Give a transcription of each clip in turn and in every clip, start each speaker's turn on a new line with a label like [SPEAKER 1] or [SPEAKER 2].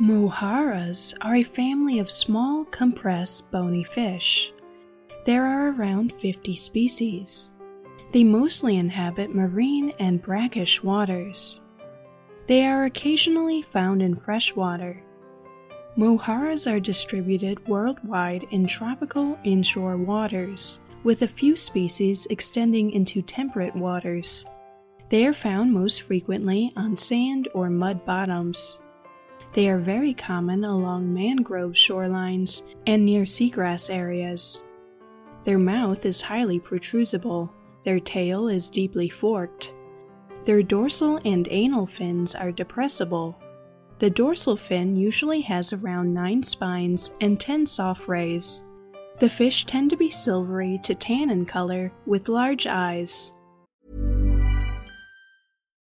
[SPEAKER 1] Mojarras are a family of small, compressed, bony fish. There are around 50 species. They mostly inhabit marine and brackish waters. They are occasionally found in fresh water. Mojarras are distributed worldwide in tropical inshore waters, with a few species extending into temperate waters. They are found most frequently on sand or mud bottoms. They are very common along mangrove shorelines and near seagrass areas. Their mouth is highly protrusible, their tail is deeply forked. Their dorsal and anal fins are depressible. The dorsal fin usually has around 9 spines and 10 soft rays. The fish tend to be silvery to tan in color with large eyes.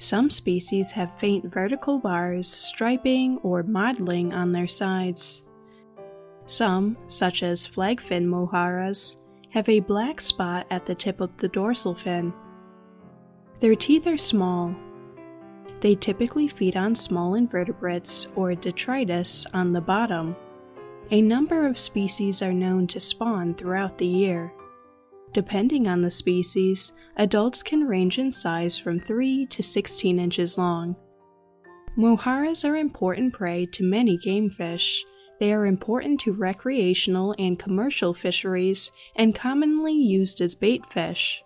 [SPEAKER 1] Some species have faint vertical bars, striping, or mottling on their sides. Some, such as flagfin mojarras, have a black spot at the tip of the dorsal fin. Their teeth are small. They typically feed on small invertebrates or detritus on the bottom. A number of species are known to spawn throughout the year. Depending on the species, adults can range in size from 3 to 16 inches long. Mojarras are important prey to many game fish. They are important to recreational and commercial fisheries and commonly used as bait fish.